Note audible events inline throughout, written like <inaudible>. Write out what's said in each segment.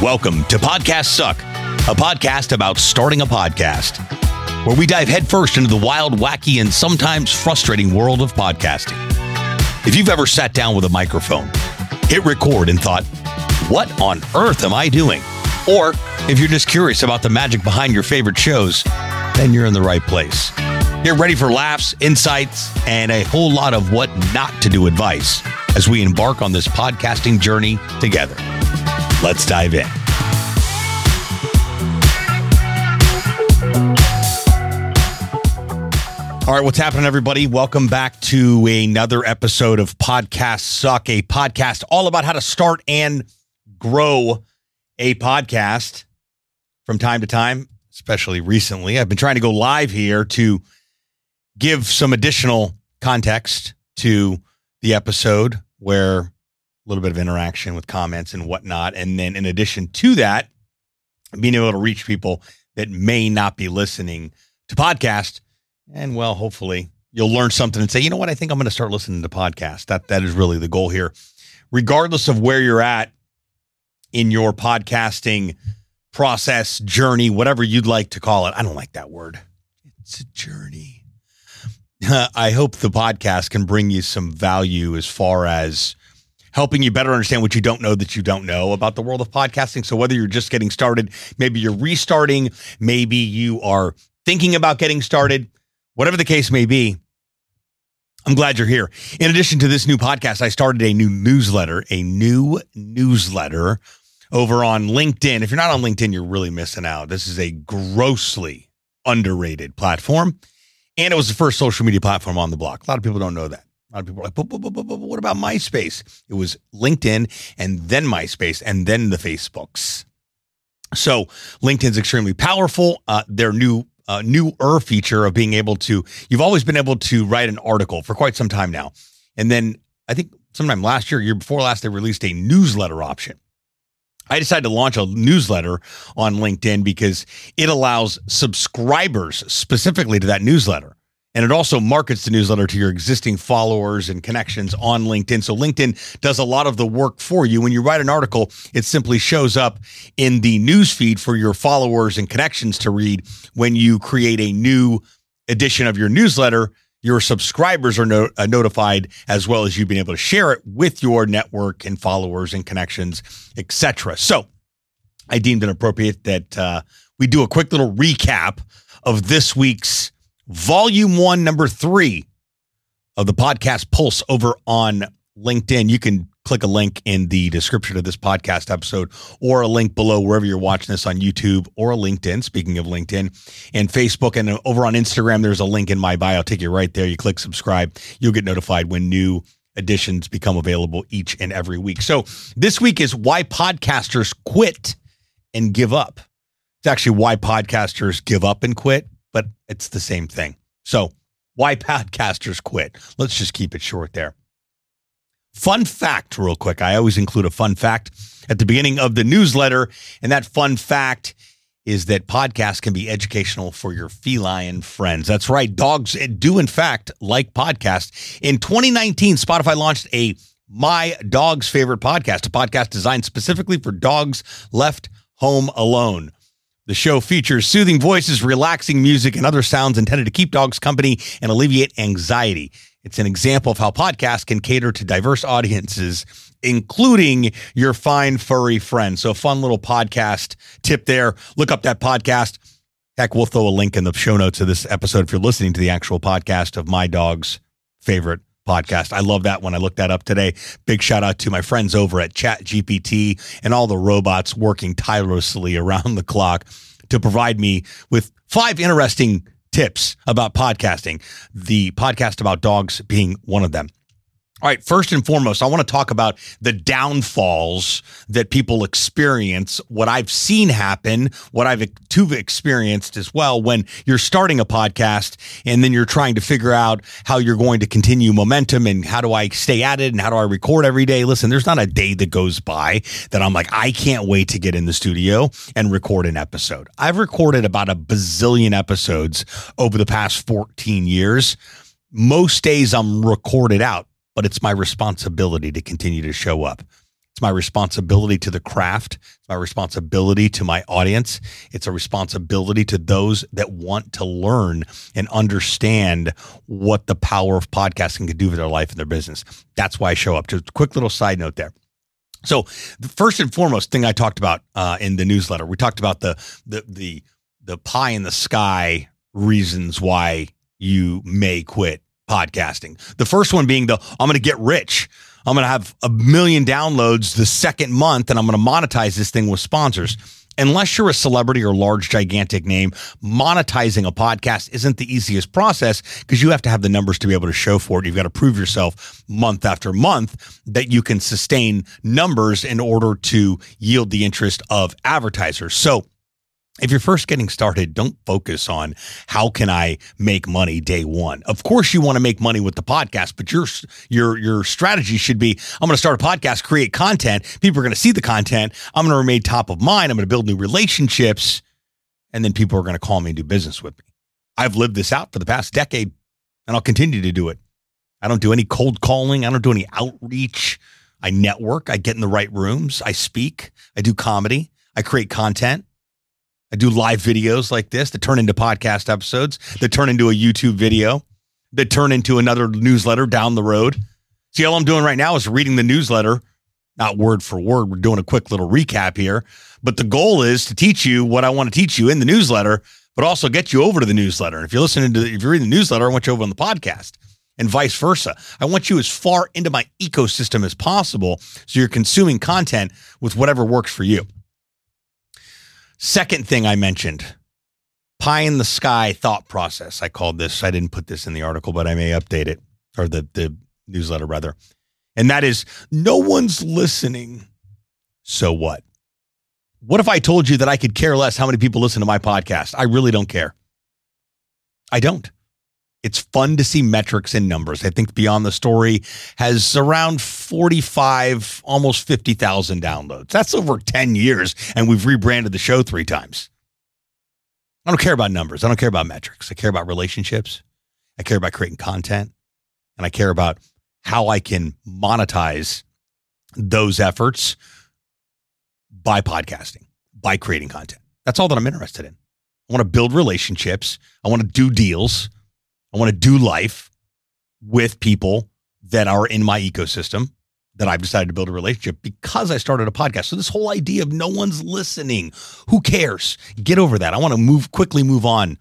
Welcome to Podcasts Suck, a podcast about starting a podcast, where we dive headfirst into the wild, wacky, and sometimes frustrating world of podcasting. If you've ever sat down with a microphone, hit record, and thought, what on earth am I doing? Or if you're just curious about the magic behind your favorite shows, then you're in the right place. Get ready for laughs, insights, and a whole lot of what not to do advice as we embark on this podcasting journey together. Let's dive in. All right, what's happening, everybody? Welcome back to another episode of Podcasts Suck, a podcast all about how to start and grow a podcast from time to time, especially recently. I've been trying to go live here to give some additional context to the episode where little bit of interaction with comments and whatnot. And then in addition to that, being able to reach people that may not be listening to podcast and well, hopefully you'll learn something and say, you know what, I think I'm going to start listening to podcasts. That that is really the goal here. Regardless of where you're at in your podcasting process, journey, whatever you'd like to call it. I don't like that word. It's a journey. <laughs> I hope the podcast can bring you some value as far as helping you better understand what you don't know that you don't know about the world of podcasting. So whether you're just getting started, maybe you're restarting, maybe you are thinking about getting started, whatever the case may be, I'm glad you're here. In addition to this new podcast, I started a new newsletter, a new newsletter over on LinkedIn. If you're not on LinkedIn, you're really missing out. This is a grossly underrated platform. And it was the first social media platform on the block. A lot of people don't know that. A lot of people are like, but, but, but, but, what about MySpace? It was LinkedIn and then MySpace and then the Facebooks. So LinkedIn's extremely powerful. Uh, their new uh, newer feature of being able to, you've always been able to write an article for quite some time now. And then I think sometime last year, year before last, they released a newsletter option. I decided to launch a newsletter on LinkedIn because it allows subscribers specifically to that newsletter. And it also markets the newsletter to your existing followers and connections on LinkedIn. So LinkedIn does a lot of the work for you. When you write an article, it simply shows up in the news feed for your followers and connections to read. When you create a new edition of your newsletter, your subscribers are no, uh, notified as well as you being able to share it with your network and followers and connections, etc. So I deemed it appropriate that uh, we do a quick little recap of this week's volume one, number three of the podcast Pulse over on LinkedIn. You can click a link in the description of this podcast episode or a link below wherever you're watching this on YouTube or LinkedIn. Speaking of LinkedIn and Facebook and over on Instagram, there's a link in my bio. I'll take you right there. You click subscribe. You'll get notified when new editions become available each and every week. So this week is why podcasters quit and give up. It's actually why podcasters give up and quit but it's the same thing. So, why podcasters quit? Let's just keep it short there. Fun fact, real quick. I always include a fun fact at the beginning of the newsletter. And that fun fact is that podcasts can be educational for your feline friends. That's right. Dogs do, in fact, like podcasts. In 2019, Spotify launched a My Dog's Favorite podcast, a podcast designed specifically for dogs left home alone. The show features soothing voices, relaxing music, and other sounds intended to keep dogs company and alleviate anxiety. It's an example of how podcasts can cater to diverse audiences, including your fine furry friends. So, fun little podcast tip there. Look up that podcast. Heck, we'll throw a link in the show notes of this episode if you're listening to the actual podcast of my dog's favorite podcast. I love that when I looked that up today. Big shout out to my friends over at ChatGPT and all the robots working tirelessly around the clock to provide me with five interesting tips about podcasting. The podcast about dogs being one of them. All right, first and foremost, I want to talk about the downfalls that people experience, what I've seen happen, what I've too experienced as well when you're starting a podcast and then you're trying to figure out how you're going to continue momentum and how do I stay at it and how do I record every day. Listen, there's not a day that goes by that I'm like, I can't wait to get in the studio and record an episode. I've recorded about a bazillion episodes over the past 14 years. Most days I'm recorded out but it's my responsibility to continue to show up. It's my responsibility to the craft. It's my responsibility to my audience. It's a responsibility to those that want to learn and understand what the power of podcasting can do for their life and their business. That's why I show up. Just a quick little side note there. So, the first and foremost thing I talked about uh, in the newsletter, we talked about the the the the pie in the sky reasons why you may quit podcasting. The first one being the I'm going to get rich. I'm going to have a million downloads the second month and I'm going to monetize this thing with sponsors. Unless you're a celebrity or large, gigantic name, monetizing a podcast isn't the easiest process because you have to have the numbers to be able to show for it. You've got to prove yourself month after month that you can sustain numbers in order to yield the interest of advertisers. So, if you're first getting started, don't focus on how can I make money day one. Of course, you want to make money with the podcast, but your your your strategy should be: I'm going to start a podcast, create content. People are going to see the content. I'm going to remain top of mind. I'm going to build new relationships, and then people are going to call me and do business with me. I've lived this out for the past decade, and I'll continue to do it. I don't do any cold calling. I don't do any outreach. I network. I get in the right rooms. I speak. I do comedy. I create content. I do live videos like this that turn into podcast episodes, that turn into a YouTube video, that turn into another newsletter down the road. See, all I'm doing right now is reading the newsletter, not word for word. We're doing a quick little recap here. But the goal is to teach you what I want to teach you in the newsletter, but also get you over to the newsletter. And if you're listening to, if you're reading the newsletter, I want you over on the podcast and vice versa. I want you as far into my ecosystem as possible so you're consuming content with whatever works for you. Second thing I mentioned pie in the sky thought process. I called this, I didn't put this in the article, but I may update it or the, the newsletter rather. And that is no one's listening. So what? What if I told you that I could care less how many people listen to my podcast? I really don't care. I don't. It's fun to see metrics and numbers. I think Beyond the Story has around 45, almost 50,000 downloads. That's over 10 years, and we've rebranded the show three times. I don't care about numbers. I don't care about metrics. I care about relationships. I care about creating content, and I care about how I can monetize those efforts by podcasting, by creating content. That's all that I'm interested in. I want to build relationships. I want to do deals. I want to do life with people that are in my ecosystem that I've decided to build a relationship because I started a podcast. So this whole idea of no one's listening, who cares? Get over that. I want to move quickly move on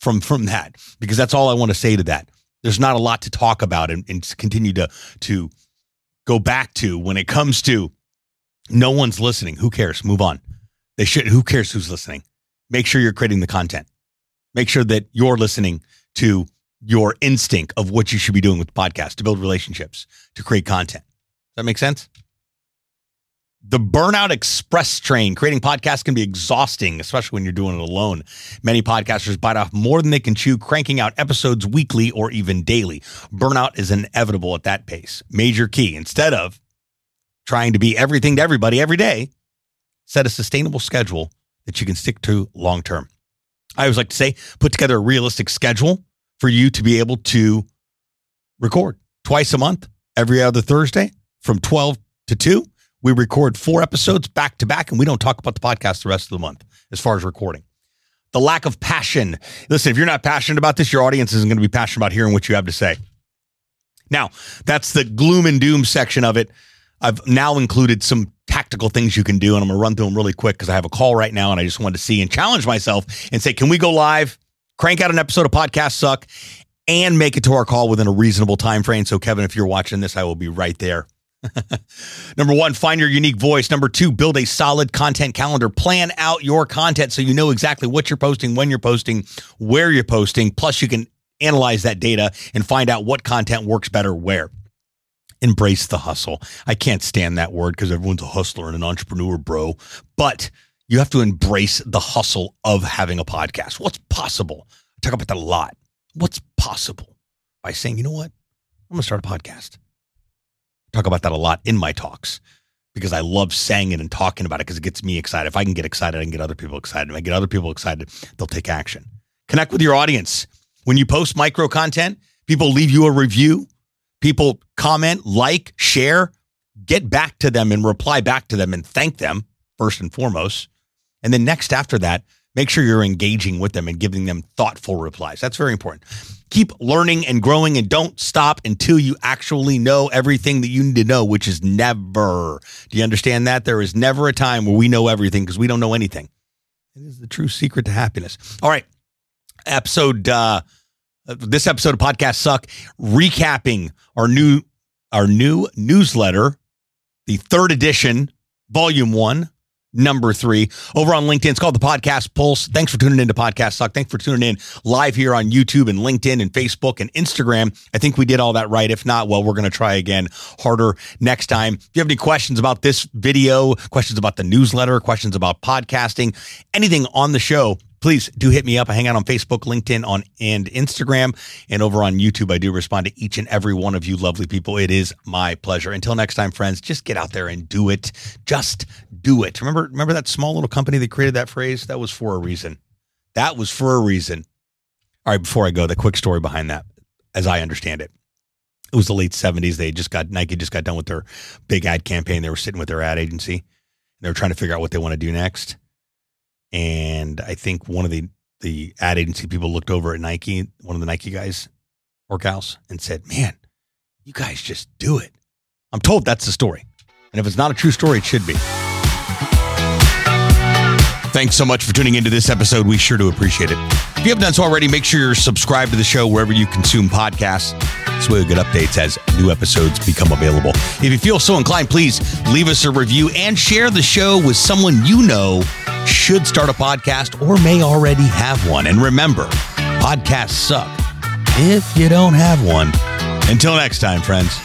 from from that because that's all I want to say to that. There's not a lot to talk about and, and continue to to go back to when it comes to no one's listening. Who cares? Move on. They should who cares who's listening? Make sure you're creating the content. Make sure that you're listening to your instinct of what you should be doing with the podcast to build relationships, to create content. Does that make sense? The burnout express train. Creating podcasts can be exhausting, especially when you're doing it alone. Many podcasters bite off more than they can chew, cranking out episodes weekly or even daily. Burnout is inevitable at that pace. Major key. Instead of trying to be everything to everybody every day, set a sustainable schedule that you can stick to long term. I always like to say, put together a realistic schedule for you to be able to record twice a month, every other Thursday from 12 to 2. We record four episodes back to back, and we don't talk about the podcast the rest of the month as far as recording. The lack of passion. Listen, if you're not passionate about this, your audience isn't going to be passionate about hearing what you have to say. Now, that's the gloom and doom section of it. I've now included some tactical things you can do, and I'm going to run through them really quick because I have a call right now, and I just wanted to see and challenge myself and say, can we go live? Crank out an episode of Podcasts Suck, and make it to our call within a reasonable time frame. So, Kevin, if you're watching this, I will be right there. <laughs> Number one, find your unique voice. Number two, build a solid content calendar. Plan out your content so you know exactly what you're posting, when you're posting, where you're posting. Plus, you can analyze that data and find out what content works better where. Embrace the hustle. I can't stand that word because everyone's a hustler and an entrepreneur, bro. But you have to embrace the hustle of having a podcast. What's possible? I talk about that a lot. What's possible by saying, you know what? I'm going to start a podcast. I talk about that a lot in my talks because I love saying it and talking about it because it gets me excited. If I can get excited, I can get other people excited. If I get other people excited, they'll take action. Connect with your audience. When you post micro content, people leave you a review, people comment, like, share. get back to them and reply back to them and thank them first and foremost. And then next after that, make sure you're engaging with them and giving them thoughtful replies. That's very important. Keep learning and growing and don't stop until you actually know everything that you need to know, which is never. Do you understand that? There is never a time where we know everything because we don't know anything. It is the true secret to happiness. All right. Episode uh this episode of Podcasts Suck recapping our new our new newsletter, the third edition, volume 1 number three over on LinkedIn. It's called the Podcast Pulse. Thanks for tuning in to Podcasts Suck. Thanks for tuning in live here on YouTube and LinkedIn and Facebook and Instagram. I think we did all that right. If not, well, we're going to try again harder next time. If you have any questions about this video, questions about the newsletter, questions about podcasting, anything on the show, please do hit me up. I hang out on Facebook, LinkedIn, on and Instagram, and over on YouTube. I do respond to each and every one of you lovely people. It is my pleasure. Until next time, friends, just get out there and do it. Just do it. Remember, remember that small little company that created that phrase? That was for a reason. That was for a reason. All right, before I go, the quick story behind that, as I understand it. It was the late 70s. They just got Nike just got done with their big ad campaign. They were sitting with their ad agency. They were trying to figure out what they want to do next and I think one of the the ad agency people looked over at Nike, one of the Nike guys or gals, and said, "Man, you guys just do it." I'm told that's the story, and if it's not a true story, it should be. Thanks so much for tuning into this episode. We sure do appreciate it. If you haven't done so already, make sure you're subscribed to the show wherever you consume podcasts. This way we get updates as new episodes become available. If you feel so inclined, please leave us a review and share the show with someone you know should start a podcast or may already have one. And remember, podcasts suck if you don't have one. Until next time, friends.